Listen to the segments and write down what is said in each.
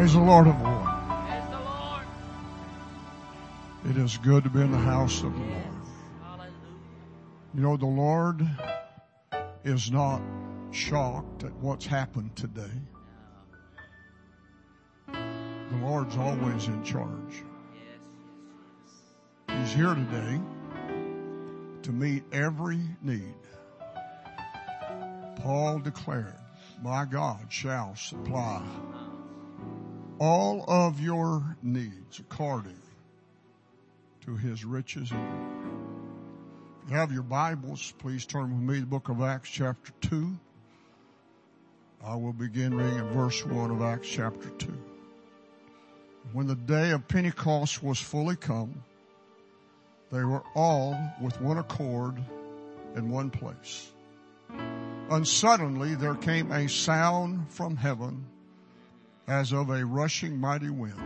Praise the Lord of Lords. Praise the Lord. It is good to be in the house of the Lord. You know, the Lord is not shocked at what's happened today. The Lord's always in charge. He's here today to meet every need. Paul declared, my God shall supply all of your needs according to his riches and glory. If you have your Bibles, please turn with me to the book of Acts chapter 2. I will begin reading at verse 1 of Acts chapter 2. When the day of Pentecost was fully come, they were all with one accord in one place. And suddenly there came a sound from heaven as of a rushing mighty wind,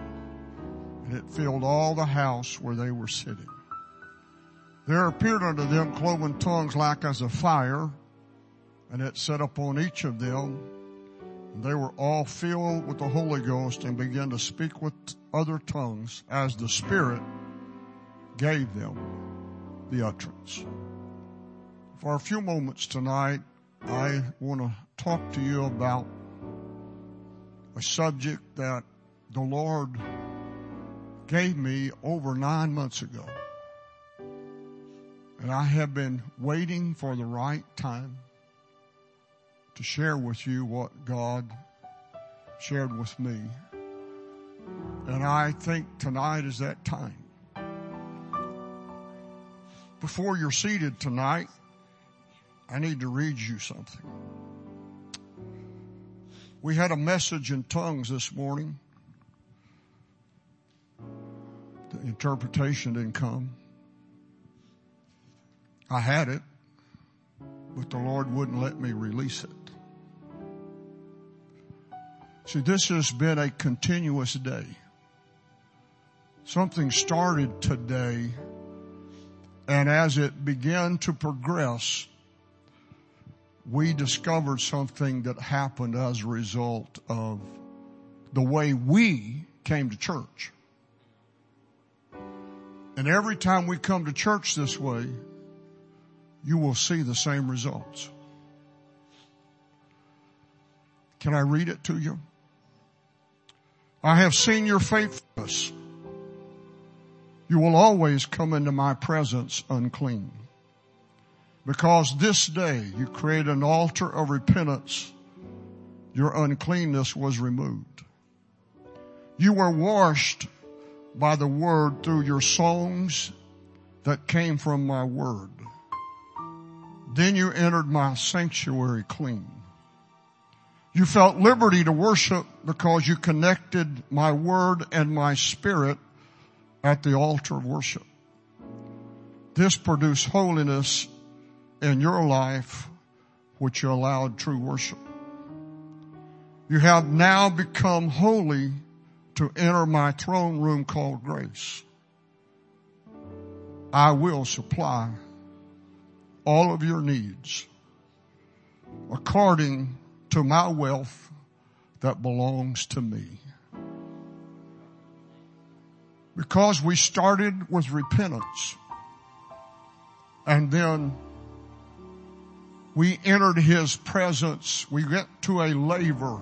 and it filled all the house where they were sitting. There appeared unto them cloven tongues like as a fire, and it set upon each of them. And they were all filled with the Holy Ghost and began to speak with other tongues as the Spirit gave them the utterance. For a few moments tonight, I want to talk to you about a subject that the Lord gave me over nine months ago. And I have been waiting for the right time to share with you what God shared with me. And I think tonight is that time. Before you're seated tonight, I need to read you something. We had a message in tongues this morning. The interpretation didn't come. I had it, but the Lord wouldn't let me release it. See, this has been a continuous day. Something started today, and as it began to progress, we discovered something that happened as a result of the way we came to church. And every time we come to church this way, you will see the same results. Can I read it to you? I have seen your faithfulness. You will always come into my presence unclean. Because this day you created an altar of repentance, your uncleanness was removed. You were washed by the word through your songs that came from my word. Then you entered my sanctuary clean. You felt liberty to worship because you connected my word and my spirit at the altar of worship. This produced holiness in your life which you allowed true worship. You have now become holy to enter my throne room called grace. I will supply all of your needs according to my wealth that belongs to me. Because we started with repentance and then we entered his presence. We went to a laver,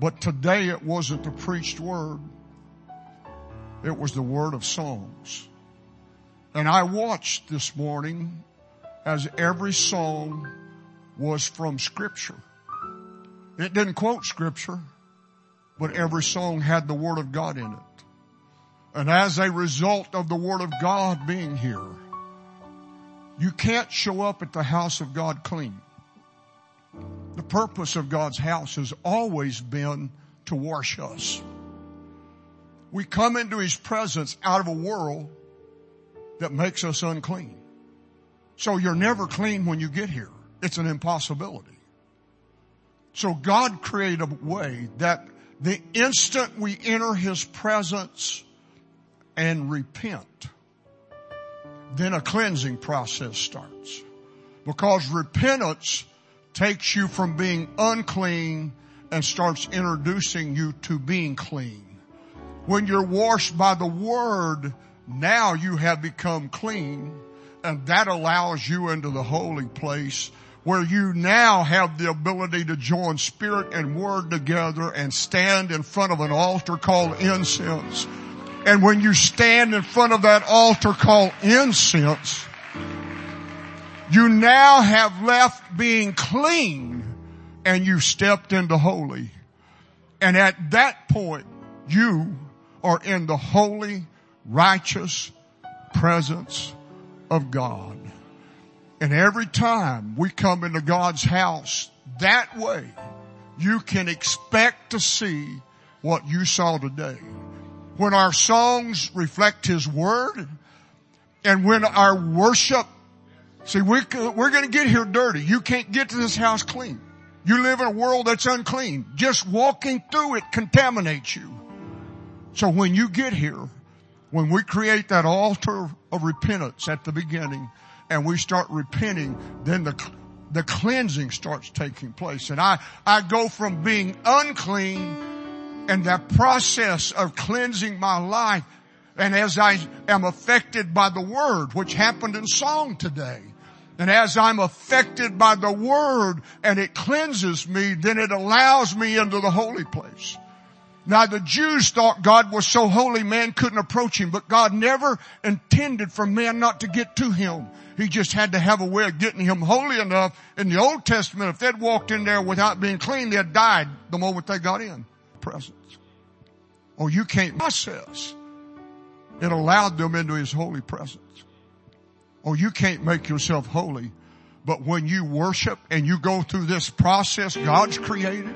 but today it wasn't the preached word. It was the word of songs. And I watched this morning as every song was from scripture. It didn't quote scripture, but every song had the word of God in it. And as a result of the word of God being here, you can't show up at the house of God clean. The purpose of God's house has always been to wash us. We come into His presence out of a world that makes us unclean. So you're never clean when you get here. It's an impossibility. So God created a way that the instant we enter His presence and repent, then a cleansing process starts. Because repentance takes you from being unclean and starts introducing you to being clean. When you're washed by the word, now you have become clean and that allows you into the holy place where you now have the ability to join spirit and word together and stand in front of an altar called incense. And when you stand in front of that altar called incense, you now have left being clean and you stepped into holy. And at that point, you are in the holy, righteous presence of God. And every time we come into God's house that way, you can expect to see what you saw today. When our songs reflect His Word and when our worship, see we, we're gonna get here dirty. You can't get to this house clean. You live in a world that's unclean. Just walking through it contaminates you. So when you get here, when we create that altar of repentance at the beginning and we start repenting, then the, the cleansing starts taking place. And I, I go from being unclean and that process of cleansing my life and as I am affected by the word, which happened in song today, and as I'm affected by the word and it cleanses me, then it allows me into the holy place. Now the Jews thought God was so holy man couldn't approach him, but God never intended for man not to get to him. He just had to have a way of getting him holy enough. In the Old Testament, if they'd walked in there without being clean, they'd died the moment they got in. Presence. Oh, you can't process. It allowed them into his holy presence. Oh, you can't make yourself holy. But when you worship and you go through this process God's created,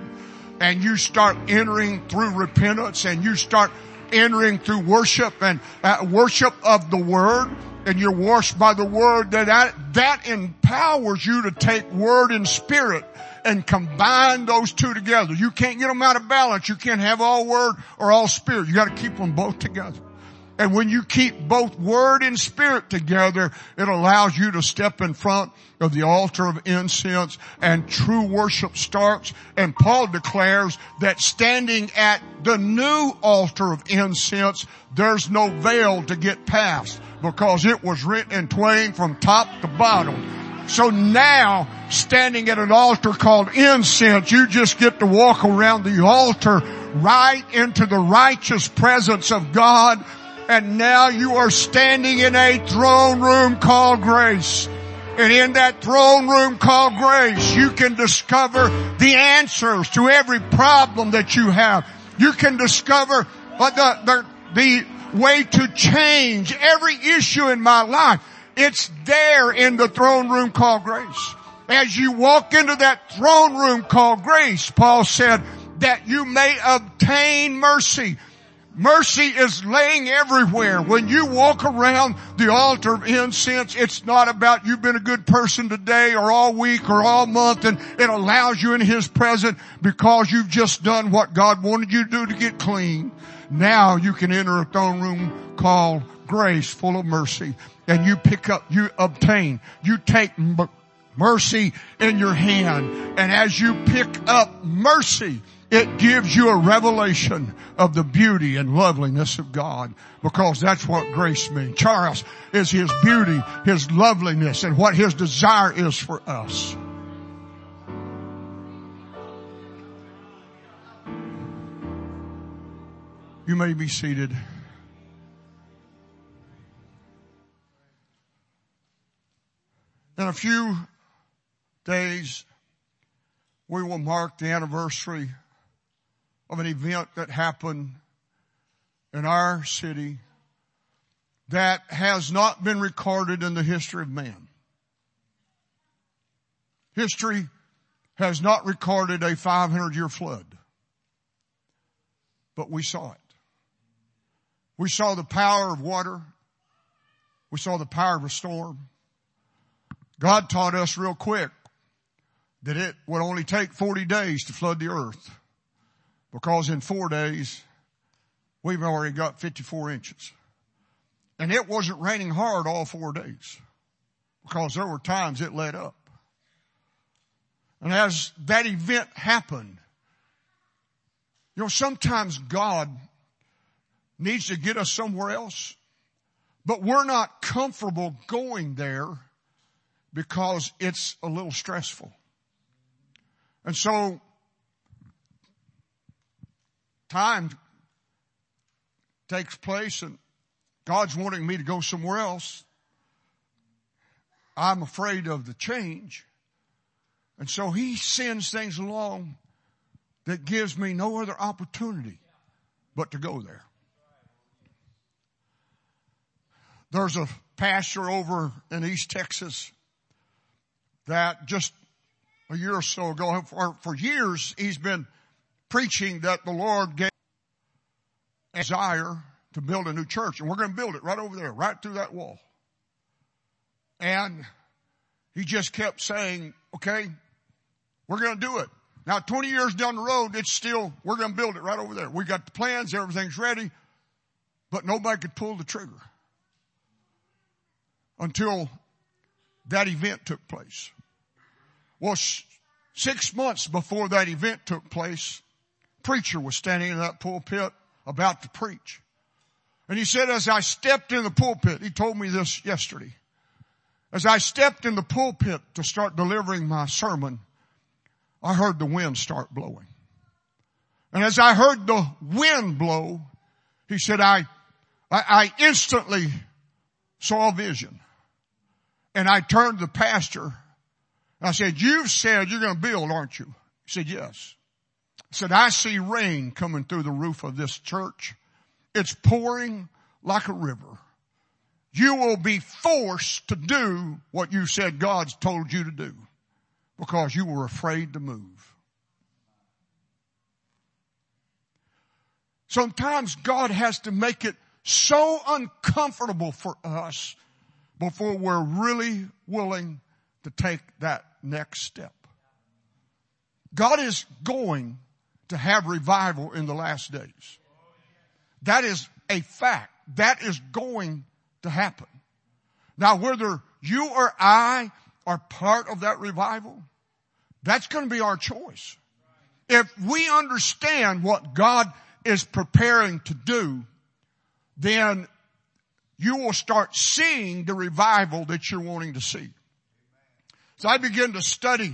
and you start entering through repentance and you start entering through worship and uh, worship of the word and you're washed by the word that, that that empowers you to take word and spirit and combine those two together. You can't get them out of balance. You can't have all word or all spirit. You got to keep them both together. And when you keep both word and spirit together, it allows you to step in front of the altar of incense and true worship starts. And Paul declares that standing at the new altar of incense, there's no veil to get past because it was written in twain from top to bottom. So now, standing at an altar called incense, you just get to walk around the altar right into the righteous presence of God and now you are standing in a throne room called grace. And in that throne room called grace, you can discover the answers to every problem that you have. You can discover uh, the, the, the way to change every issue in my life. It's there in the throne room called grace. As you walk into that throne room called grace, Paul said, that you may obtain mercy. Mercy is laying everywhere. When you walk around the altar of incense, it's not about you've been a good person today or all week or all month and it allows you in His presence because you've just done what God wanted you to do to get clean. Now you can enter a throne room called grace full of mercy and you pick up, you obtain, you take mercy in your hand and as you pick up mercy, it gives you a revelation of the beauty and loveliness of God because that's what grace means. Charis is His beauty, His loveliness and what His desire is for us. You may be seated. In a few days, we will mark the anniversary of an event that happened in our city that has not been recorded in the history of man. History has not recorded a 500 year flood, but we saw it. We saw the power of water. We saw the power of a storm. God taught us real quick that it would only take 40 days to flood the earth because in four days we've already got 54 inches. And it wasn't raining hard all four days because there were times it let up. And as that event happened, You know, sometimes God needs to get us somewhere else, but we're not comfortable going there because it's a little stressful. And so time takes place and God's wanting me to go somewhere else. I'm afraid of the change. And so he sends things along that gives me no other opportunity but to go there. There's a pastor over in East Texas that just a year or so ago, for, for years, he's been preaching that the Lord gave a desire to build a new church. And we're going to build it right over there, right through that wall. And he just kept saying, okay, we're going to do it. Now 20 years down the road, it's still, we're going to build it right over there. We got the plans, everything's ready, but nobody could pull the trigger until that event took place. Well, six months before that event took place, preacher was standing in that pulpit about to preach. And he said, as I stepped in the pulpit, he told me this yesterday. As I stepped in the pulpit to start delivering my sermon, I heard the wind start blowing. And as I heard the wind blow, he said, I, I, I instantly saw a vision. And I turned to the pastor I said, you've said you're going to build, aren't you? He said, yes. I said, I see rain coming through the roof of this church. It's pouring like a river. You will be forced to do what you said God's told you to do because you were afraid to move. Sometimes God has to make it so uncomfortable for us before we're really willing to take that next step. God is going to have revival in the last days. That is a fact. That is going to happen. Now whether you or I are part of that revival, that's going to be our choice. If we understand what God is preparing to do, then you will start seeing the revival that you're wanting to see. So I began to study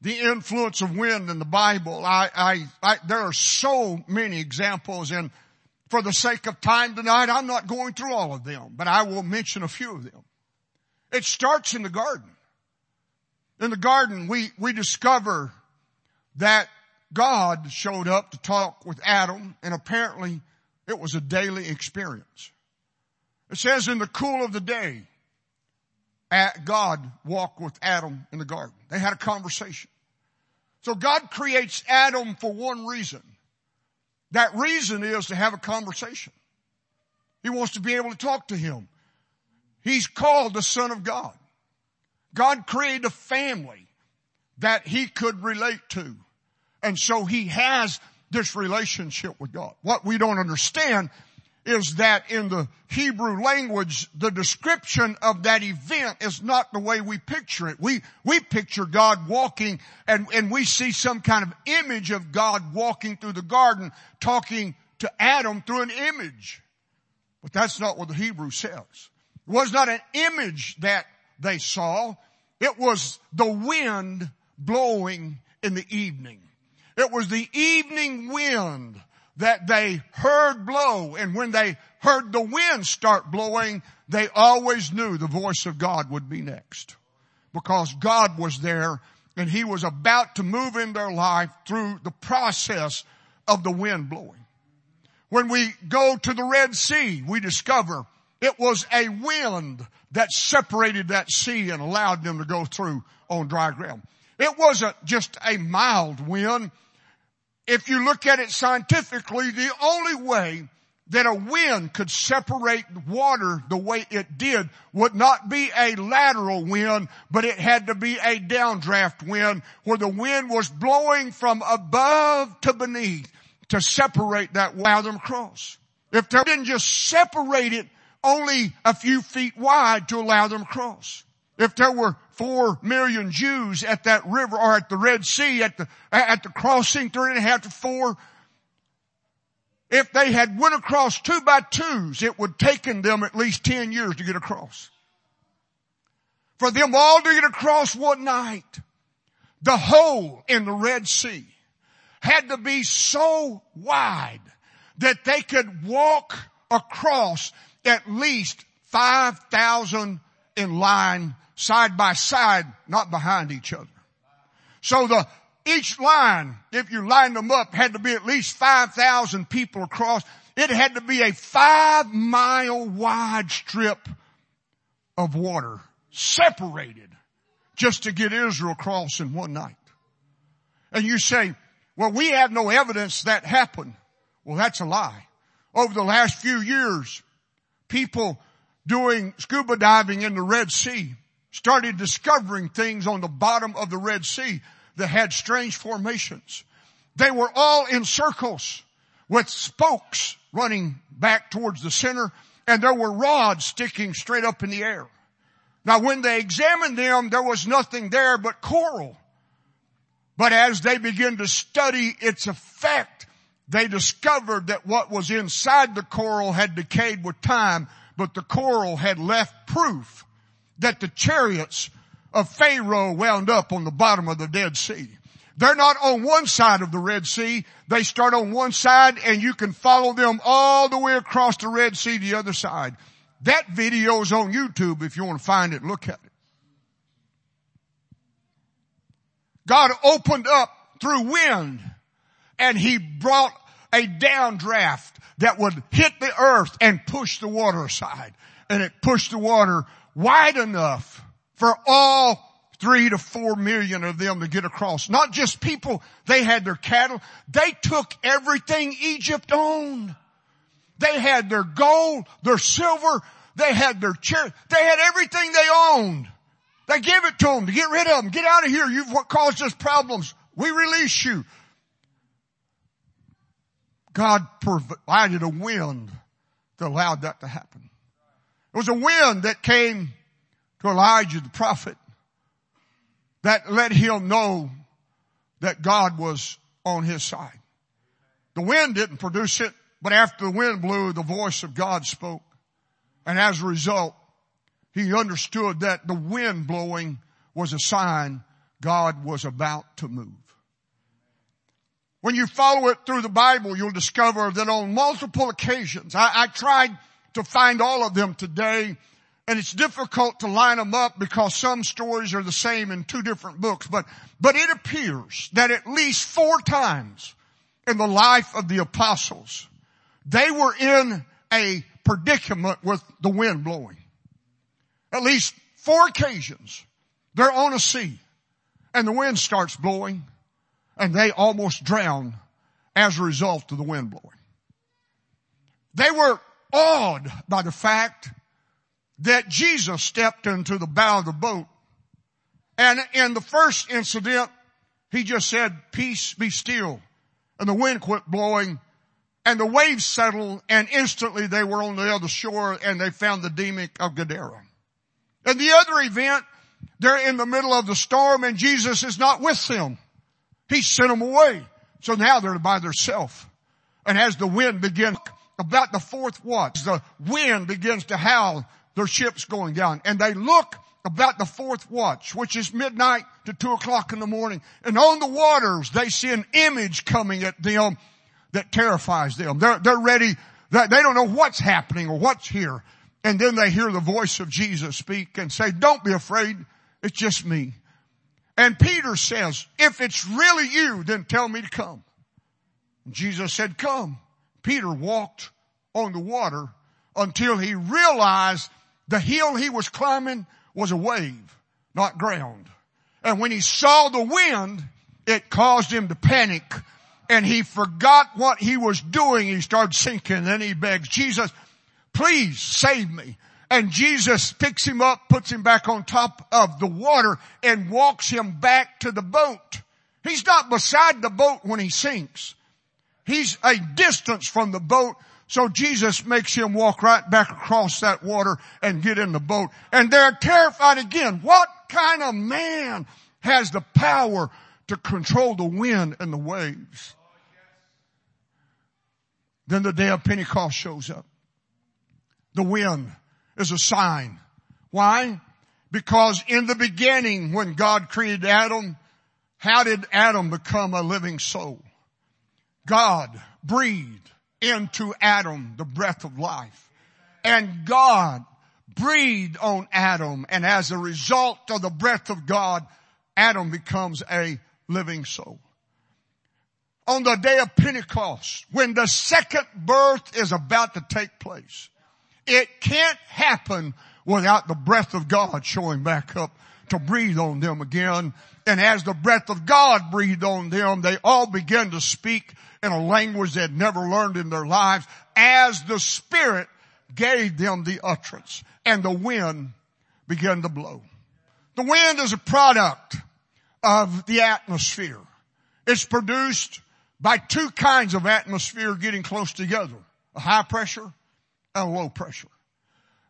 the influence of wind in the Bible. I, I, I, there are so many examples and for the sake of time tonight, I'm not going through all of them, but I will mention a few of them. It starts in the garden. In the garden, we, we discover that God showed up to talk with Adam and apparently it was a daily experience. It says in the cool of the day, God walked with Adam in the garden. They had a conversation. So God creates Adam for one reason. That reason is to have a conversation. He wants to be able to talk to him. He's called the son of God. God created a family that he could relate to. And so he has this relationship with God. What we don't understand is that in the Hebrew language, the description of that event is not the way we picture it. We, we picture God walking and, and we see some kind of image of God walking through the garden talking to Adam through an image. But that's not what the Hebrew says. It was not an image that they saw. It was the wind blowing in the evening. It was the evening wind that they heard blow and when they heard the wind start blowing, they always knew the voice of God would be next. Because God was there and He was about to move in their life through the process of the wind blowing. When we go to the Red Sea, we discover it was a wind that separated that sea and allowed them to go through on dry ground. It wasn't just a mild wind if you look at it scientifically, the only way that a wind could separate water the way it did would not be a lateral wind, but it had to be a downdraft wind where the wind was blowing from above to beneath to separate that, allow them across. If they didn't just separate it only a few feet wide to allow them across. If there were four million Jews at that river or at the Red Sea at the, at the crossing, three and a half to four, if they had went across two by twos, it would have taken them at least 10 years to get across. For them all to get across one night, the hole in the Red Sea had to be so wide that they could walk across at least 5,000 in line side by side, not behind each other. So the, each line, if you lined them up, had to be at least 5,000 people across. It had to be a five mile wide strip of water separated just to get Israel across in one night. And you say, well, we have no evidence that happened. Well, that's a lie. Over the last few years, people doing scuba diving in the Red Sea started discovering things on the bottom of the Red Sea that had strange formations. They were all in circles with spokes running back towards the center and there were rods sticking straight up in the air. Now when they examined them, there was nothing there but coral. But as they began to study its effect, they discovered that what was inside the coral had decayed with time, but the coral had left proof that the chariots of Pharaoh wound up on the bottom of the Dead Sea. They're not on one side of the Red Sea. They start on one side and you can follow them all the way across the Red Sea to the other side. That video is on YouTube if you want to find it, look at it. God opened up through wind and he brought a downdraft that would hit the earth and push the water aside. And it pushed the water wide enough for all three to four million of them to get across. Not just people, they had their cattle. They took everything Egypt owned. They had their gold, their silver, they had their chair, they had everything they owned. They gave it to them to get rid of them. Get out of here. You've caused us problems. We release you. God provided a wind that allowed that to happen. It was a wind that came to Elijah the prophet that let him know that God was on his side. The wind didn't produce it, but after the wind blew, the voice of God spoke. And as a result, he understood that the wind blowing was a sign God was about to move. When you follow it through the Bible, you'll discover that on multiple occasions, I, I tried to find all of them today, and it's difficult to line them up because some stories are the same in two different books, but, but it appears that at least four times in the life of the apostles, they were in a predicament with the wind blowing at least four occasions, they're on a sea and the wind starts blowing and they almost drown as a result of the wind blowing. They were awed by the fact that Jesus stepped into the bow of the boat. And in the first incident, he just said, peace be still. And the wind quit blowing and the waves settled and instantly they were on the other shore and they found the demon of Gadara. And the other event, they're in the middle of the storm and Jesus is not with them. He sent them away. So now they're by themselves. And as the wind begins, about the fourth watch, the wind begins to howl, their ship's going down. And they look about the fourth watch, which is midnight to two o'clock in the morning. And on the waters, they see an image coming at them that terrifies them. They're, they're ready. They don't know what's happening or what's here. And then they hear the voice of Jesus speak and say, don't be afraid. It's just me. And Peter says, if it's really you, then tell me to come. Jesus said, come. Peter walked on the water until he realized the hill he was climbing was a wave, not ground. And when he saw the wind, it caused him to panic and he forgot what he was doing. He started sinking. Then he begs, Jesus, please save me. And Jesus picks him up, puts him back on top of the water and walks him back to the boat. He's not beside the boat when he sinks. He's a distance from the boat. So Jesus makes him walk right back across that water and get in the boat. And they're terrified again. What kind of man has the power to control the wind and the waves? Then the day of Pentecost shows up. The wind is a sign. Why? Because in the beginning when God created Adam, how did Adam become a living soul? God breathed into Adam the breath of life. And God breathed on Adam and as a result of the breath of God, Adam becomes a living soul. On the day of Pentecost, when the second birth is about to take place, it can't happen without the breath of God showing back up to breathe on them again. And as the breath of God breathed on them, they all began to speak in a language they had never learned in their lives as the Spirit gave them the utterance and the wind began to blow. The wind is a product of the atmosphere. It's produced by two kinds of atmosphere getting close together. A high pressure and a low pressure.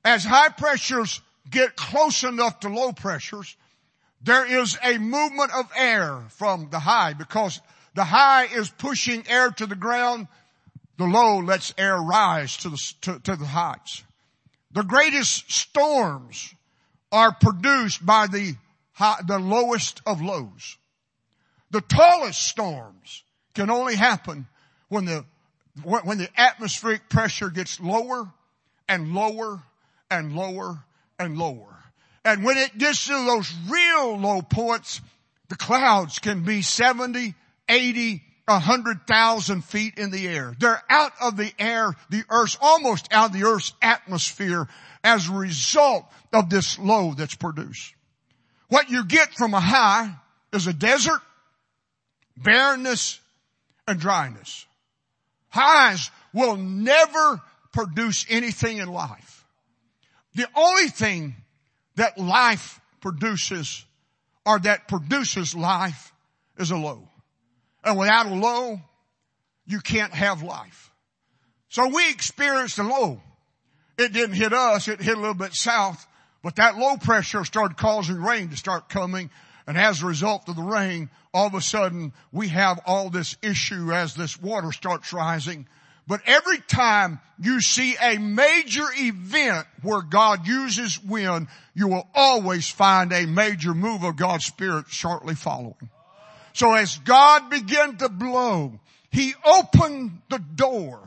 As high pressures get close enough to low pressures, there is a movement of air from the high because the high is pushing air to the ground. The low lets air rise to the, to, to the heights. The greatest storms are produced by the high, the lowest of lows. The tallest storms can only happen when the, when the atmospheric pressure gets lower and lower and lower and lower. And when it gets to those real low points, the clouds can be 70, 80, hundred thousand feet in the air. They're out of the air, the earth's almost out of the earth's atmosphere as a result of this low that's produced. What you get from a high is a desert, barrenness, and dryness. Highs will never produce anything in life. The only thing that life produces or that produces life is a low. And without a low, you can't have life. So we experienced a low. It didn't hit us, it hit a little bit south, but that low pressure started causing rain to start coming. And as a result of the rain, all of a sudden we have all this issue as this water starts rising. But every time you see a major event where God uses wind, you will always find a major move of God's Spirit shortly following. So as God began to blow, He opened the door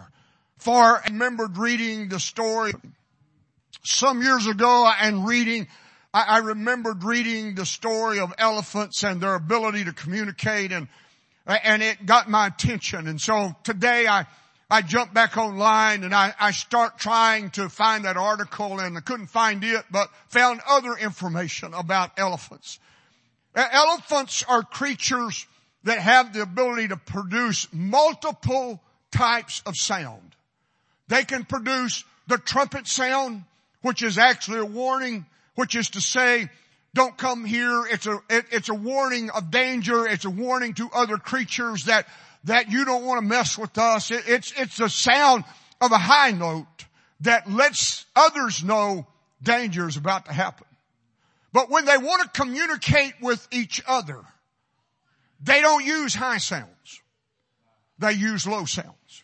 for, I remembered reading the story some years ago and reading, I, remembered reading the story of elephants and their ability to communicate and, and it got my attention. And so today I, I jump back online and I, I start trying to find that article and I couldn't find it, but found other information about elephants. Elephants are creatures that have the ability to produce multiple types of sound. They can produce the trumpet sound, which is actually a warning, which is to say, don't come here. It's a, it, it's a warning of danger. It's a warning to other creatures that, that you don't want to mess with us. It, it's, it's a sound of a high note that lets others know danger is about to happen. But when they want to communicate with each other, they don't use high sounds. They use low sounds.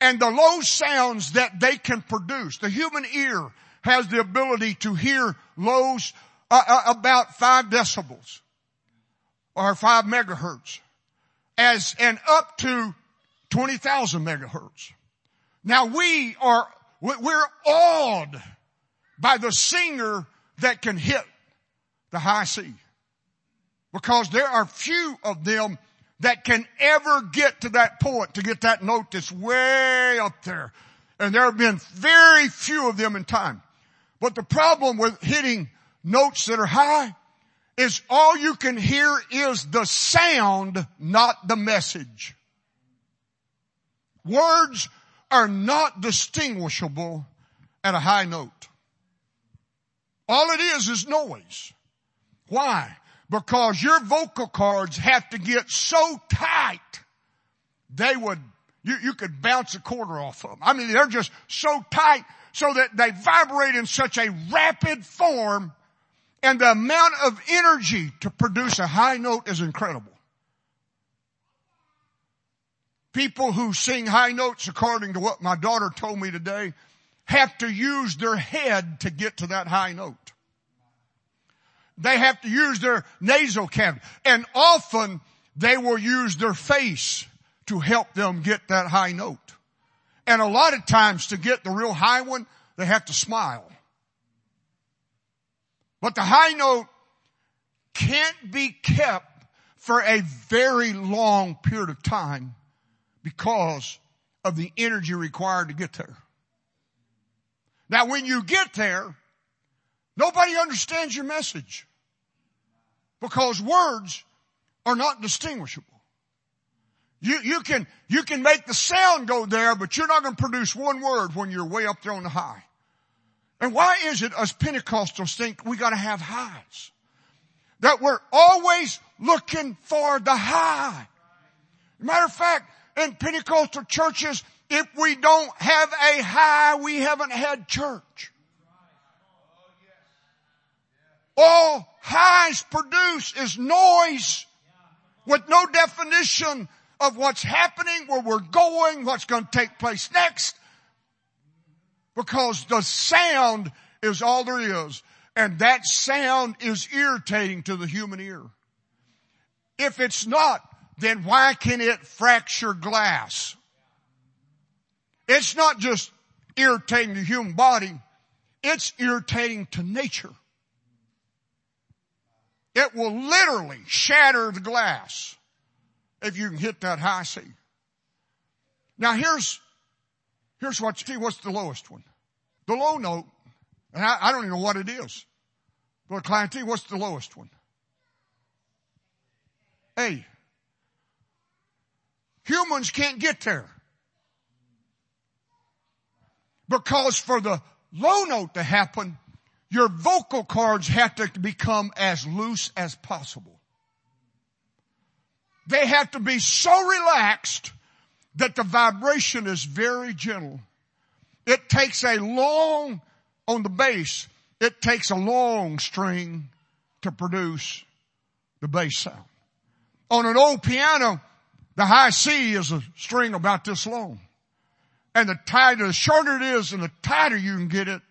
And the low sounds that they can produce, the human ear has the ability to hear lows uh, uh, about five decibels or five megahertz as and up to 20,000 megahertz. Now we are, we're awed by the singer that can hit the high C. Because there are few of them that can ever get to that point to get that note that's way up there. And there have been very few of them in time. But the problem with hitting notes that are high is all you can hear is the sound, not the message. Words are not distinguishable at a high note. All it is is noise. Why? Because your vocal cords have to get so tight, they would, you, you could bounce a quarter off of them. I mean, they're just so tight so that they vibrate in such a rapid form and the amount of energy to produce a high note is incredible. people who sing high notes according to what my daughter told me today have to use their head to get to that high note. They have to use their nasal cavity and often they will use their face to help them get that high note. And a lot of times to get the real high one, they have to smile. But the high note can't be kept for a very long period of time because of the energy required to get there. Now when you get there, nobody understands your message because words are not distinguishable. You, you can, you can make the sound go there, but you're not going to produce one word when you're way up there on the high. And why is it us Pentecostals think we gotta have highs? That we're always looking for the high. Matter of fact, in Pentecostal churches, if we don't have a high, we haven't had church. All highs produce is noise with no definition of what's happening, where we're going, what's going to take place next. Because the sound is all there is. And that sound is irritating to the human ear. If it's not, then why can it fracture glass? It's not just irritating the human body, it's irritating to nature. It will literally shatter the glass if you can hit that high C. Now here's, here's what, see what's the lowest one. The low note, and I, I don't even know what it is. But client T, what's the lowest one? A. Humans can't get there. Because for the low note to happen, your vocal cords have to become as loose as possible. They have to be so relaxed that the vibration is very gentle. It takes a long, on the bass, it takes a long string to produce the bass sound. On an old piano, the high C is a string about this long. And the tighter, the shorter it is and the tighter you can get it,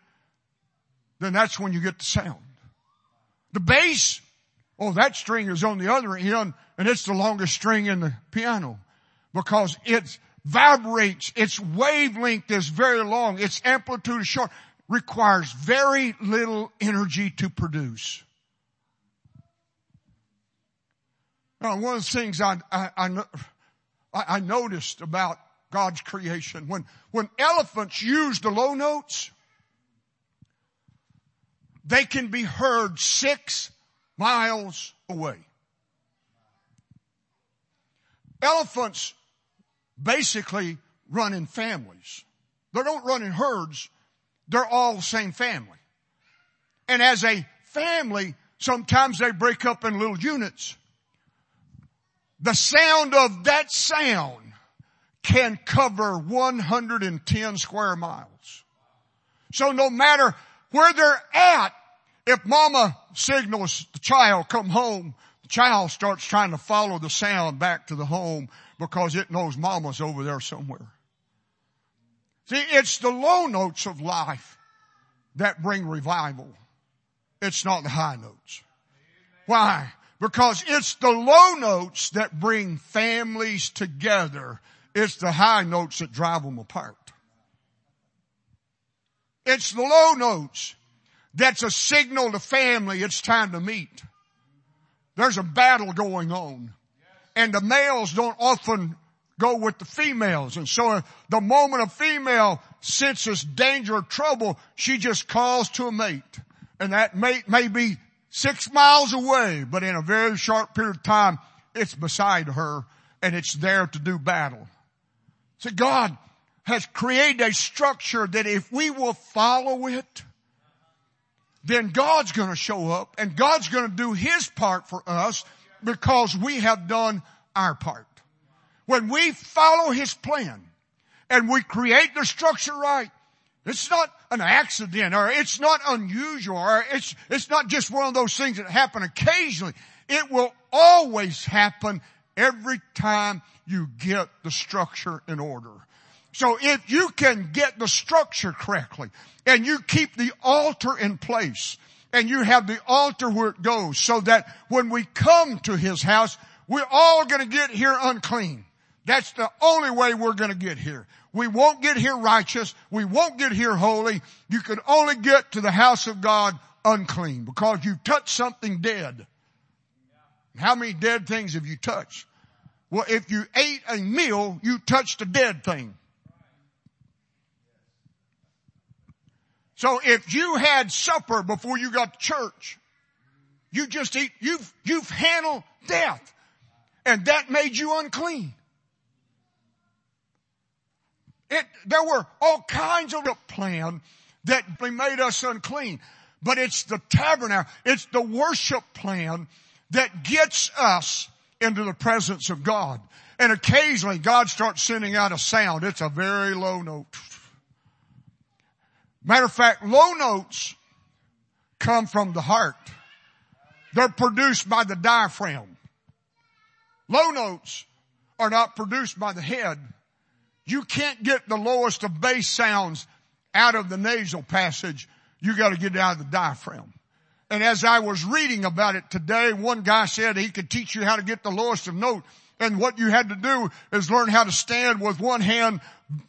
then that's when you get the sound. The bass, oh that string is on the other end and it's the longest string in the piano because it vibrates, its wavelength is very long, its amplitude is short, requires very little energy to produce. Now, one of the things I, I, I, I noticed about God's creation, when, when elephants use the low notes, they can be heard six miles away. Elephants basically run in families. They don't run in herds. They're all the same family. And as a family, sometimes they break up in little units. The sound of that sound can cover 110 square miles. So no matter where they're at, if mama signals the child come home, the child starts trying to follow the sound back to the home because it knows mama's over there somewhere. See, it's the low notes of life that bring revival. It's not the high notes. Why? Because it's the low notes that bring families together. It's the high notes that drive them apart. It's the low notes that's a signal to family it's time to meet. There's a battle going on. And the males don't often go with the females. And so the moment a female senses danger or trouble, she just calls to a mate. And that mate may be six miles away, but in a very short period of time, it's beside her and it's there to do battle. So God has created a structure that if we will follow it, then God's gonna show up and God's gonna do His part for us because we have done our part. When we follow His plan and we create the structure right, it's not an accident or it's not unusual or it's, it's not just one of those things that happen occasionally. It will always happen every time you get the structure in order. So if you can get the structure correctly and you keep the altar in place and you have the altar where it goes so that when we come to his house, we're all going to get here unclean. That's the only way we're going to get here. We won't get here righteous. We won't get here holy. You can only get to the house of God unclean because you touched something dead. How many dead things have you touched? Well, if you ate a meal, you touched a dead thing. So if you had supper before you got to church, you just eat, you've, you've handled death and that made you unclean. It, there were all kinds of plan that made us unclean. But it's the tabernacle, it's the worship plan that gets us into the presence of God. And occasionally God starts sending out a sound. It's a very low note. Matter of fact, low notes come from the heart. They're produced by the diaphragm. Low notes are not produced by the head. You can't get the lowest of bass sounds out of the nasal passage. You gotta get it out of the diaphragm. And as I was reading about it today, one guy said he could teach you how to get the lowest of note. And what you had to do is learn how to stand with one hand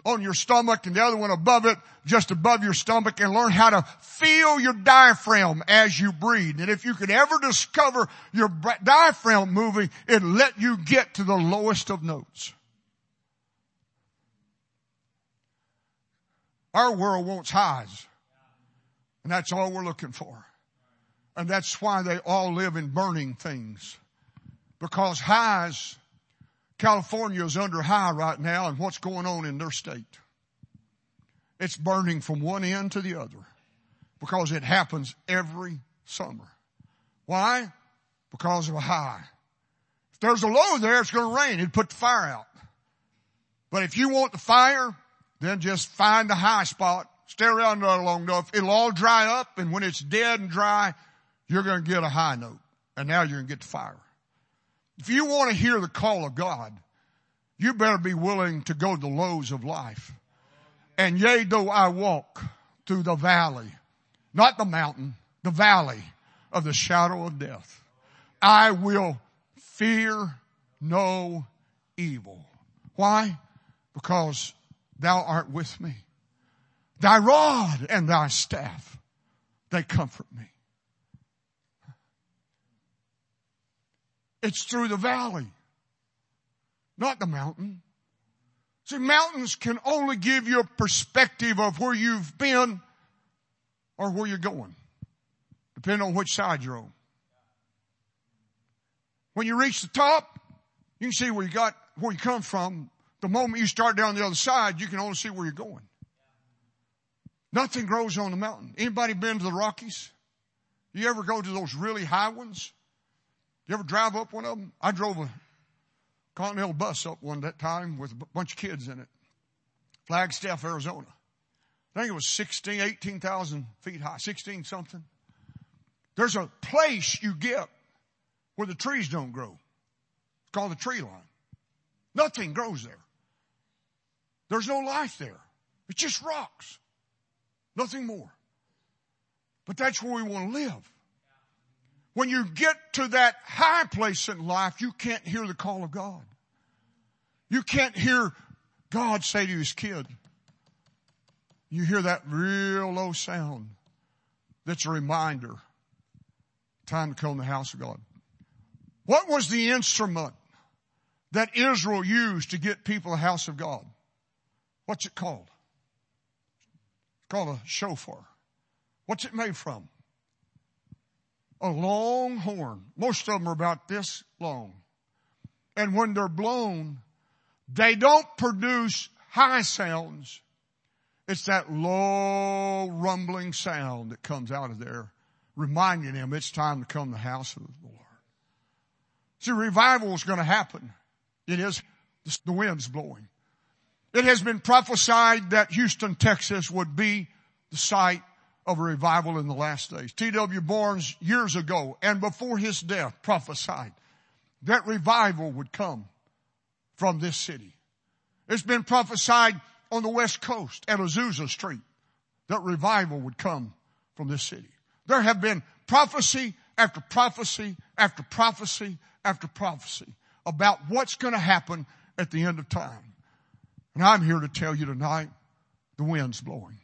on your stomach and the other one above it, just above your stomach and learn how to feel your diaphragm as you breathe. And if you could ever discover your diaphragm moving, it let you get to the lowest of notes. Our world wants highs. And that's all we're looking for. And that's why they all live in burning things. Because highs, California is under high right now and what's going on in their state. It's burning from one end to the other because it happens every summer. Why? Because of a high. If there's a low there, it's going to rain. It'd put the fire out. But if you want the fire, then just find the high spot, stay around there long enough. It'll all dry up and when it's dead and dry, you're going to get a high note. And now you're going to get the fire. If you want to hear the call of God, you better be willing to go the lows of life. And yea, though I walk through the valley, not the mountain, the valley of the shadow of death, I will fear no evil. Why? Because thou art with me. Thy rod and thy staff, they comfort me. It's through the valley, not the mountain. See, mountains can only give you a perspective of where you've been or where you're going, depending on which side you're on. When you reach the top, you can see where you got, where you come from. The moment you start down the other side, you can only see where you're going. Nothing grows on the mountain. Anybody been to the Rockies? You ever go to those really high ones? You ever drive up one of them? I drove a Continental bus up one that time with a bunch of kids in it. Flagstaff, Arizona. I think it was 16, 18,000 feet high, 16 something. There's a place you get where the trees don't grow. It's called the tree line. Nothing grows there. There's no life there. It's just rocks. Nothing more. But that's where we want to live. When you get to that high place in life, you can't hear the call of God. You can't hear God say to his kid. You hear that real low sound that's a reminder. Time to come to the house of God. What was the instrument that Israel used to get people the house of God? What's it called? It's called a shofar. What's it made from? A long horn. Most of them are about this long. And when they're blown, they don't produce high sounds. It's that low rumbling sound that comes out of there, reminding them it's time to come to the house of the Lord. See, revival is going to happen. It is the wind's blowing. It has been prophesied that Houston, Texas would be the site of revival in the last days. T.W. Barnes years ago and before his death prophesied that revival would come from this city. It's been prophesied on the west coast at Azusa Street that revival would come from this city. There have been prophecy after prophecy after prophecy after prophecy about what's going to happen at the end of time. And I'm here to tell you tonight, the wind's blowing.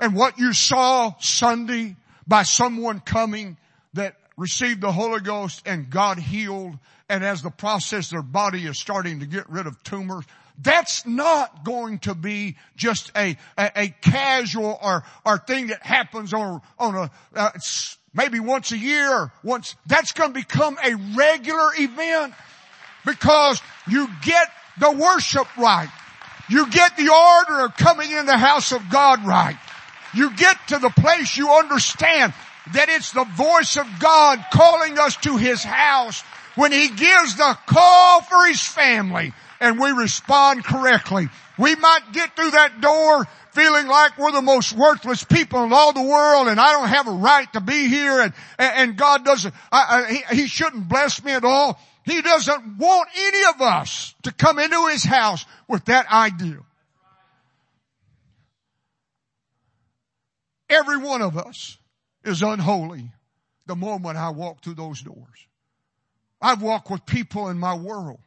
And what you saw Sunday by someone coming that received the Holy Ghost and God healed and as the process their body is starting to get rid of tumors, that's not going to be just a, a, a casual or, or thing that happens on, on a, uh, maybe once a year, once, that's going to become a regular event because you get the worship right. You get the order of coming in the house of God right. You get to the place you understand that it's the voice of God calling us to His house when He gives the call for His family and we respond correctly. We might get through that door feeling like we're the most worthless people in all the world and I don't have a right to be here and, and God doesn't, I, I, he, he shouldn't bless me at all. He doesn't want any of us to come into His house with that idea. Every one of us is unholy the moment I walk through those doors. I've walked with people in my world.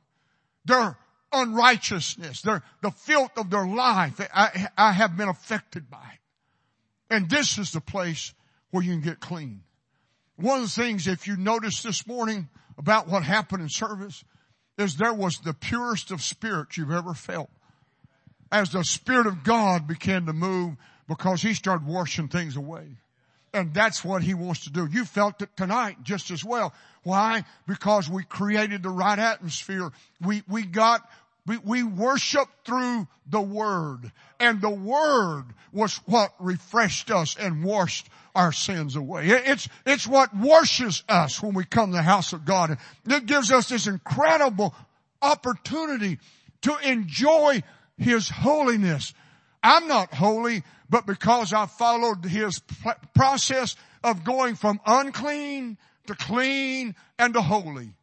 Their unrighteousness, their, the filth of their life, I, I have been affected by it. And this is the place where you can get clean. One of the things, if you noticed this morning about what happened in service, is there was the purest of spirits you've ever felt. As the Spirit of God began to move because He started washing things away. And that's what he wants to do. You felt it tonight just as well. Why? Because we created the right atmosphere. We, we got, we, we worship through the Word. And the Word was what refreshed us and washed our sins away. It's, it's what washes us when we come to the house of God. It gives us this incredible opportunity to enjoy His holiness. I'm not holy, but because I followed his process of going from unclean to clean and to holy,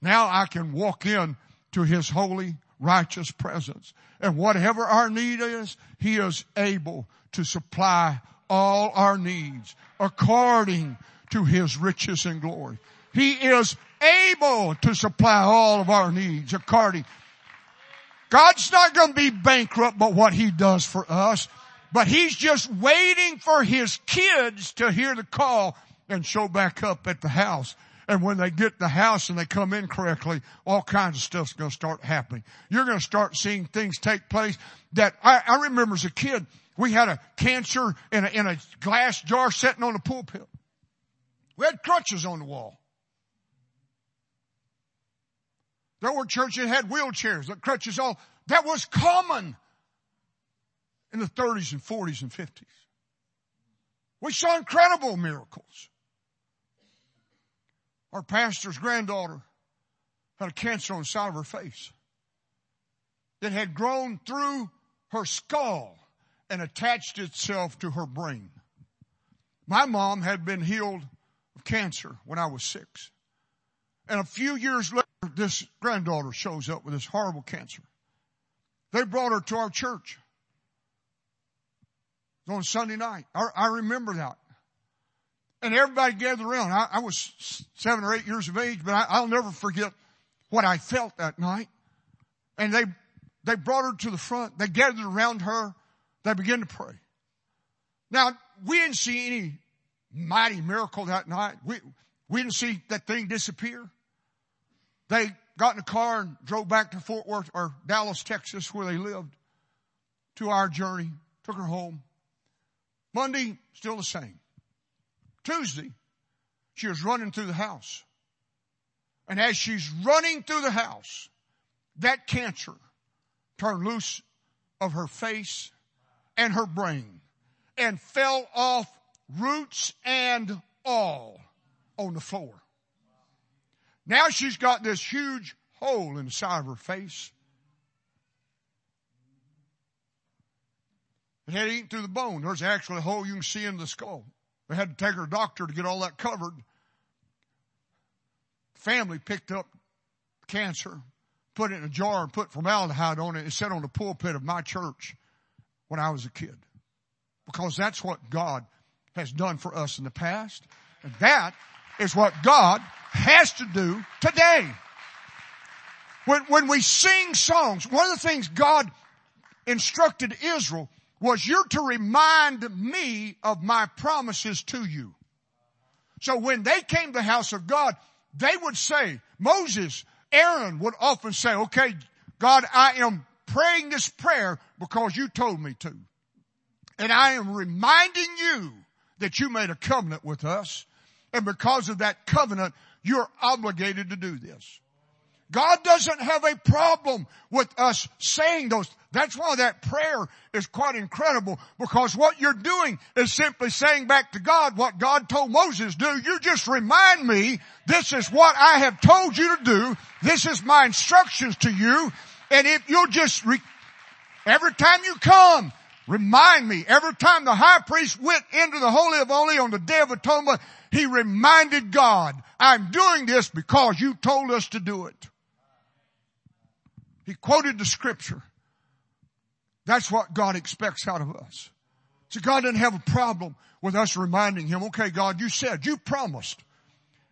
now I can walk in to his holy, righteous presence. And whatever our need is, he is able to supply all our needs according to his riches and glory. He is able to supply all of our needs according. God's not going to be bankrupt by what he does for us. But he's just waiting for his kids to hear the call and show back up at the house. And when they get the house and they come in correctly, all kinds of stuff's going to start happening. You're going to start seeing things take place that I, I remember as a kid, we had a cancer in a, in a glass jar sitting on the pulpit. We had crutches on the wall. There were churches that had wheelchairs, that crutches all. That was common in the 30s and 40s and 50s. We saw incredible miracles. Our pastor's granddaughter had a cancer on the side of her face that had grown through her skull and attached itself to her brain. My mom had been healed of cancer when I was six. And a few years later, this granddaughter shows up with this horrible cancer. They brought her to our church on Sunday night. I, I remember that. And everybody gathered around. I, I was seven or eight years of age, but I, I'll never forget what I felt that night. And they, they brought her to the front. They gathered around her. They began to pray. Now, we didn't see any mighty miracle that night. We, we didn't see that thing disappear. They got in a car and drove back to Fort Worth or Dallas, Texas, where they lived, to our journey, took her home. Monday, still the same. Tuesday, she was running through the house. And as she's running through the house, that cancer turned loose of her face and her brain and fell off roots and all on the floor. Now she's got this huge hole in the side of her face It had eaten through the bone. There's actually a hole you can see in the skull. They had to take her doctor to get all that covered. Family picked up cancer, put it in a jar and put formaldehyde on it and set on the pulpit of my church when I was a kid. Because that's what God has done for us in the past. And that is what God has to do today. When, when we sing songs, one of the things God instructed Israel was you're to remind me of my promises to you. So when they came to the house of God, they would say, Moses, Aaron would often say, okay, God, I am praying this prayer because you told me to. And I am reminding you that you made a covenant with us. And because of that covenant, you're obligated to do this. God doesn't have a problem with us saying those. That's why that prayer is quite incredible because what you're doing is simply saying back to God what God told Moses do. You just remind me this is what I have told you to do. This is my instructions to you. And if you'll just re- every time you come, remind me. Every time the high priest went into the Holy of Holy on the Day of Atonement, he reminded God, I'm doing this because you told us to do it. He quoted the scripture. That's what God expects out of us. So God doesn't have a problem with us reminding Him, okay God, you said, you promised,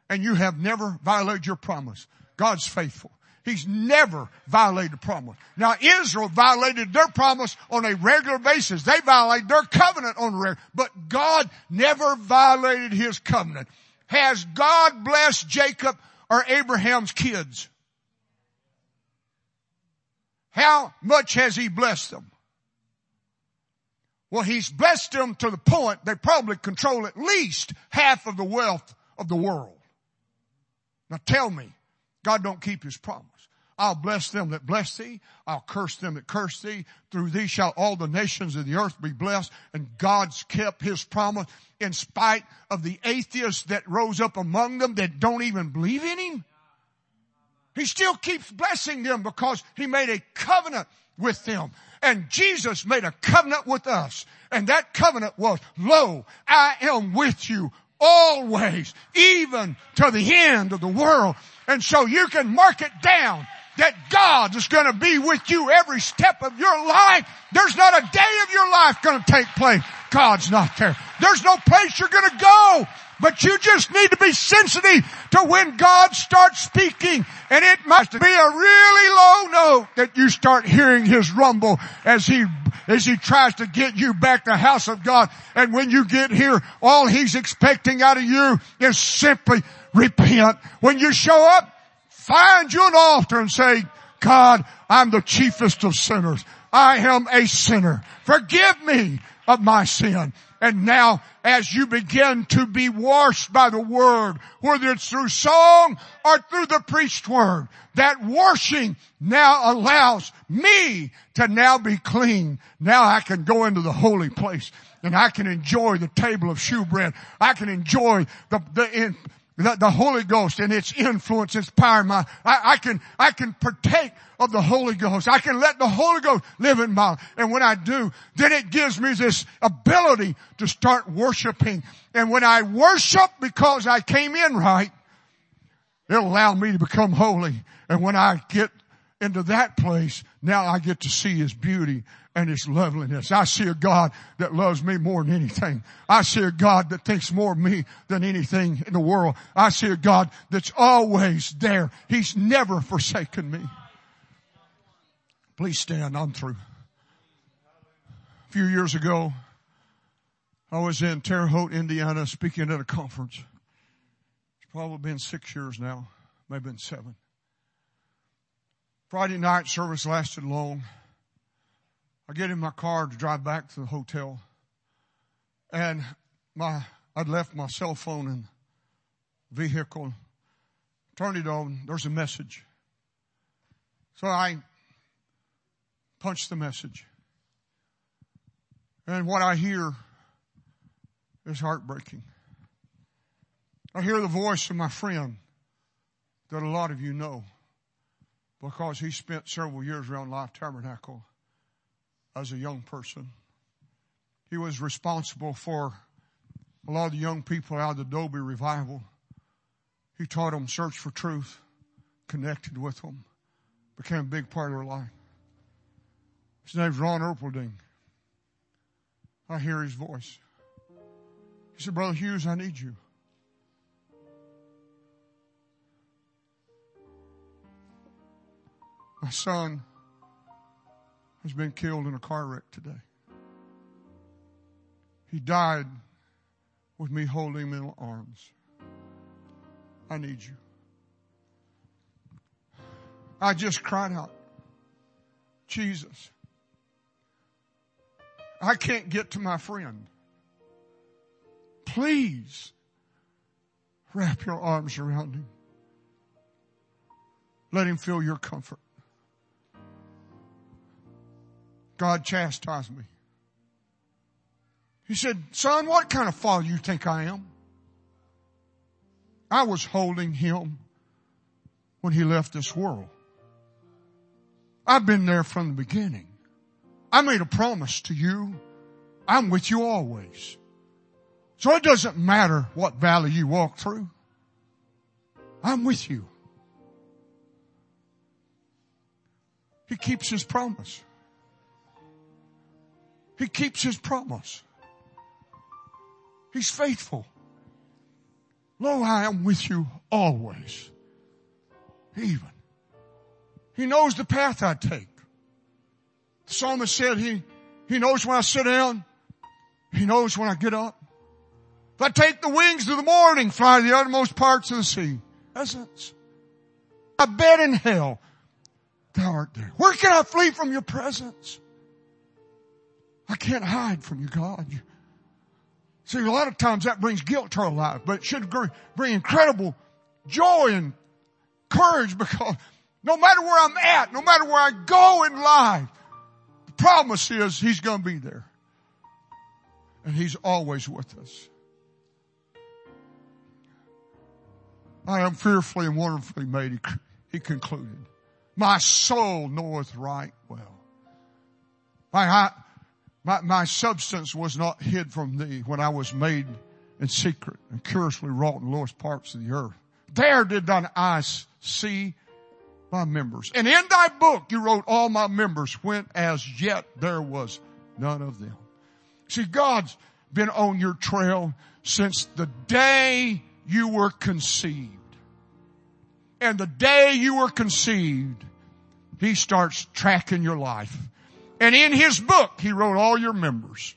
and you have never violated your promise. God's faithful. He's never violated promise. Now Israel violated their promise on a regular basis. They violated their covenant on a regular, but God never violated His covenant. Has God blessed Jacob or Abraham's kids? How much has he blessed them? Well, he's blessed them to the point they probably control at least half of the wealth of the world. Now tell me, God don't keep his promise. I'll bless them that bless thee. I'll curse them that curse thee. Through thee shall all the nations of the earth be blessed. And God's kept his promise in spite of the atheists that rose up among them that don't even believe in him. He still keeps blessing them because he made a covenant with them. And Jesus made a covenant with us. And that covenant was, lo, I am with you always, even to the end of the world. And so you can mark it down that God is going to be with you every step of your life. There's not a day of your life going to take place. God's not there. There's no place you're going to go but you just need to be sensitive to when God starts speaking. And it must be a really low note that you start hearing His rumble as He, as He tries to get you back to the house of God. And when you get here, all He's expecting out of you is simply repent. When you show up, find you an altar and say, God, I'm the chiefest of sinners. I am a sinner. Forgive me of my sin. And now as you begin to be washed by the word, whether it's through song or through the preached word, that washing now allows me to now be clean. Now I can go into the holy place and I can enjoy the table of shewbread. I can enjoy the, the, the, the Holy Ghost and its influence, its power. My, I, I can, I can partake of the Holy Ghost. I can let the Holy Ghost live in my, and when I do, then it gives me this ability to start worshiping. And when I worship because I came in right, it'll allow me to become holy. And when I get into that place, now I get to see His beauty and His loveliness. I see a God that loves me more than anything. I see a God that thinks more of me than anything in the world. I see a God that's always there. He's never forsaken me. Please stand. I'm through. A few years ago, I was in Terre Haute, Indiana, speaking at a conference. It's probably been six years now, maybe been seven. Friday night service lasted long. I get in my car to drive back to the hotel and my, I'd left my cell phone in the vehicle, turned it on, there's a message. So I punched the message. And what I hear is heartbreaking. I hear the voice of my friend that a lot of you know because he spent several years around Life Tabernacle as a young person. He was responsible for a lot of the young people out of the Adobe revival. He taught them search for truth, connected with them, became a big part of their life. His name's Ron Erpelding. I hear his voice. He said, Brother Hughes, I need you. My son has been killed in a car wreck today. He died with me holding him in arms. I need you. I just cried out, Jesus. I can't get to my friend. Please wrap your arms around him. Let him feel your comfort. God chastised me. He said, son, what kind of father you think I am? I was holding him when he left this world. I've been there from the beginning. I made a promise to you. I'm with you always. So it doesn't matter what valley you walk through. I'm with you. He keeps his promise. He keeps his promise. He's faithful. Lo, I am with you always. Even. He knows the path I take. The psalmist said he, he knows when I sit down. He knows when I get up. If I take the wings of the morning, fly to the uttermost parts of the sea. Essence. I bet in hell thou art there. Where can I flee from your presence? I can't hide from you, God. See, a lot of times that brings guilt to our life, but it should bring incredible joy and courage because no matter where I'm at, no matter where I go in life, the promise is He's going to be there. And He's always with us. I am fearfully and wonderfully made, he, concluded. My soul knoweth right well. My, my, my substance was not hid from thee when I was made in secret and curiously wrought in the lowest parts of the earth. There did thine eyes see my members. And in thy book you wrote all my members when as yet there was none of them. See, God's been on your trail since the day you were conceived. And the day you were conceived, He starts tracking your life. And in His book, He wrote all your members.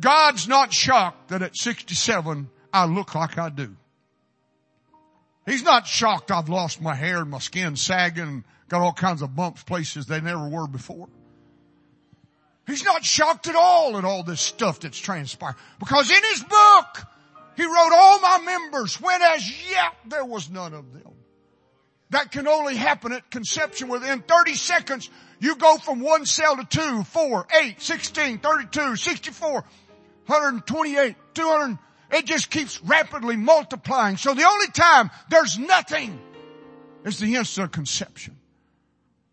God's not shocked that at 67 I look like I do. He's not shocked I've lost my hair and my skin sagging got all kinds of bumps places they never were before. He's not shocked at all at all this stuff that's transpired because in his book, he wrote all my members when as yet there was none of them. That can only happen at conception within 30 seconds. You go from one cell to two, four, eight, 16, 32, 64, 128, 200, it just keeps rapidly multiplying. So the only time there's nothing is the instant of conception.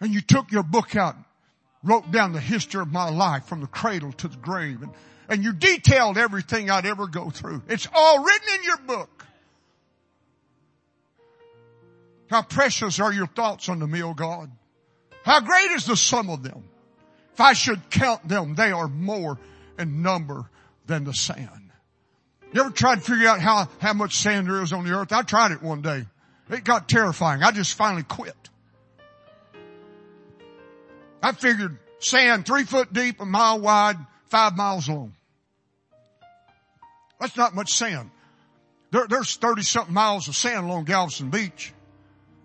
And you took your book out, wrote down the history of my life from the cradle to the grave and, and you detailed everything I'd ever go through. It's all written in your book. How precious are your thoughts unto me, O God? How great is the sum of them? If I should count them, they are more in number than the sand. You ever tried to figure out how, how much sand there is on the earth? I tried it one day. It got terrifying. I just finally quit. I figured sand three foot deep, a mile wide, five miles long. That's not much sand. There, there's 30 something miles of sand along Galveston Beach.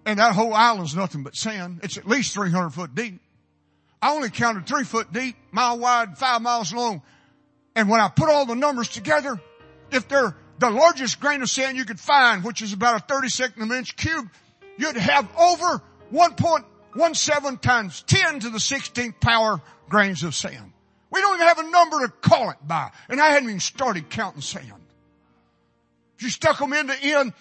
And that whole island's nothing but sand. It's at least 300 foot deep. I only counted three foot deep, mile wide, five miles long. And when I put all the numbers together, if they're the largest grain of sand you could find, which is about a 32nd of an inch cube, you'd have over 1.17 times 10 to the 16th power grains of sand. We don't even have a number to call it by. And I hadn't even started counting sand. If you stuck them in the end,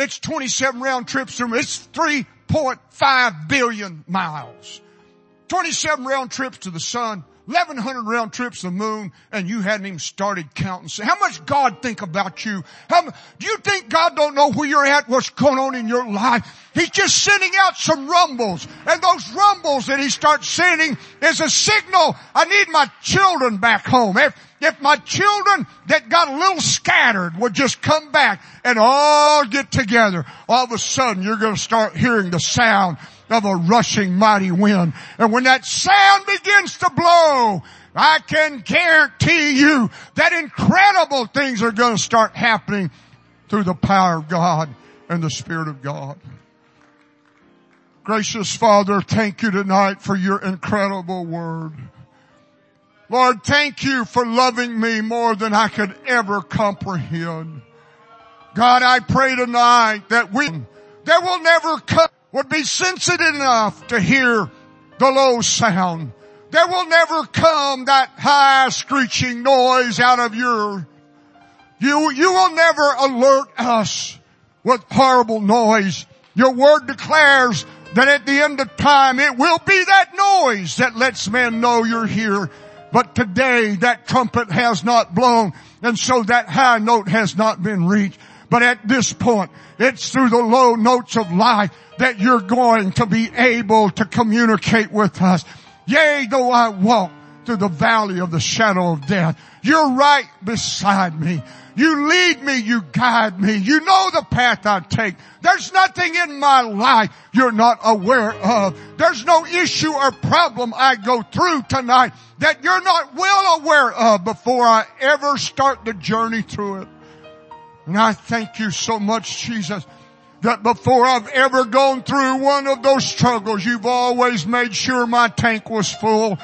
it's 27 round trips through, it's 3.5 billion miles. 27 round trips to the sun, 1100 round trips to the moon and you hadn't even started counting. How much God think about you? How, do you think God don't know where you're at, what's going on in your life? He's just sending out some rumbles and those rumbles that he starts sending is a signal. I need my children back home. If my children that got a little scattered would just come back and all get together, all of a sudden you're going to start hearing the sound of a rushing mighty wind. And when that sound begins to blow, I can guarantee you that incredible things are going to start happening through the power of God and the Spirit of God. Gracious Father, thank you tonight for your incredible word. Lord, thank you for loving me more than I could ever comprehend. God, I pray tonight that we, there will never come would be sensitive enough to hear the low sound. There will never come that high screeching noise out of your, you, you will never alert us with horrible noise. Your word declares that at the end of time it will be that noise that lets men know you're here. But today that trumpet has not blown and so that high note has not been reached. But at this point, it's through the low notes of life that you're going to be able to communicate with us. Yea, though I walk through the valley of the shadow of death, you're right beside me. You lead me, you guide me. You know the path I take. There's nothing in my life you're not aware of. There's no issue or problem I go through tonight that you're not well aware of before I ever start the journey through it. And I thank you so much, Jesus, that before I've ever gone through one of those struggles, you've always made sure my tank was full.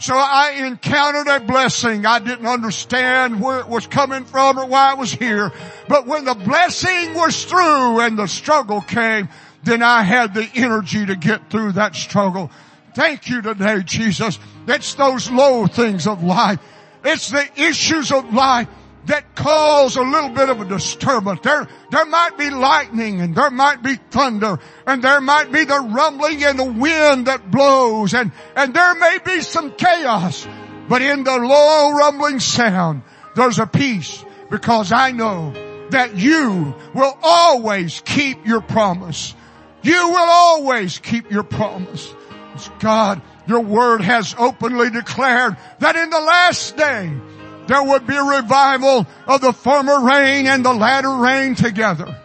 So I encountered a blessing. I didn't understand where it was coming from or why it was here. But when the blessing was through and the struggle came, then I had the energy to get through that struggle. Thank you today, Jesus. It's those low things of life. It's the issues of life that cause a little bit of a disturbance. There, there might be lightning and there might be thunder and there might be the rumbling and the wind that blows and, and there may be some chaos. But in the low rumbling sound, there's a peace because I know that you will always keep your promise. You will always keep your promise. God, your word has openly declared that in the last day, there would be a revival of the former rain and the latter rain together.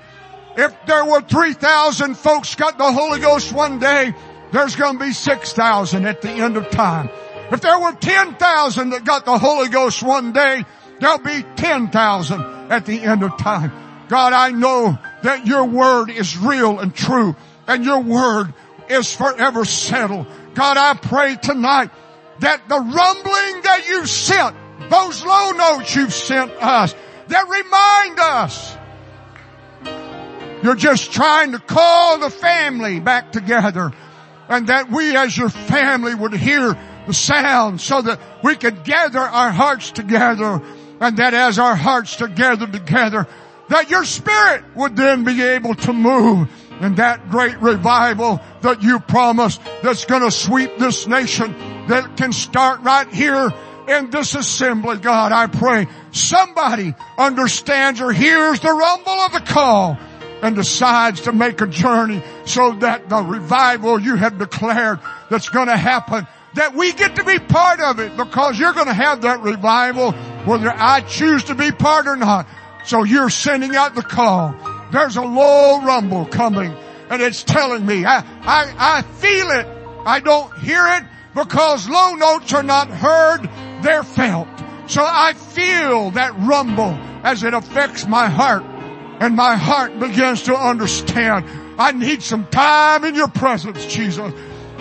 If there were 3,000 folks got the Holy Ghost one day, there's to be 6,000 at the end of time. If there were 10,000 that got the Holy Ghost one day, there'll be 10,000 at the end of time. God, I know that your word is real and true and your word is forever settled. God, I pray tonight that the rumbling that you sent those low notes you've sent us that remind us you're just trying to call the family back together and that we as your family would hear the sound so that we could gather our hearts together and that as our hearts together together that your spirit would then be able to move and that great revival that you promised that's going to sweep this nation that can start right here in this assembly, God, I pray somebody understands or hears the rumble of the call and decides to make a journey so that the revival you have declared that's going to happen that we get to be part of it because you're going to have that revival whether I choose to be part or not. So you're sending out the call. There's a low rumble coming and it's telling me, I, I, I feel it. I don't hear it because low notes are not heard they're felt. So I feel that rumble as it affects my heart and my heart begins to understand. I need some time in your presence, Jesus.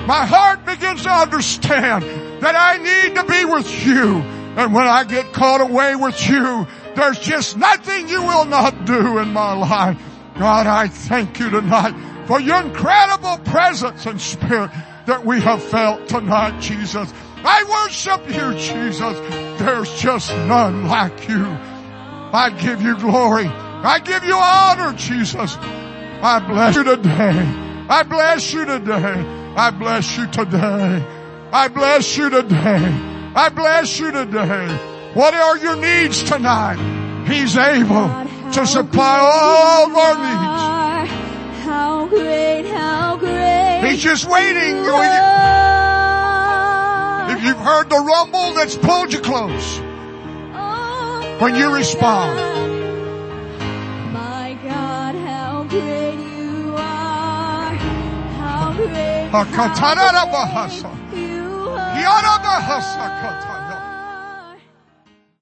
My heart begins to understand that I need to be with you. And when I get caught away with you, there's just nothing you will not do in my life. God, I thank you tonight for your incredible presence and spirit that we have felt tonight, Jesus. I worship you, Jesus. There's just none like you. I give you glory. I give you honor, Jesus. I bless you today. I bless you today. I bless you today. I bless you today. I bless you today. What are your needs tonight? He's able to supply all of our needs. How great, how great. He's just waiting. If you've heard the rumble that's pulled you close, when you respond. My God, how great you are. How great, how great you are. Yana bahasa katana.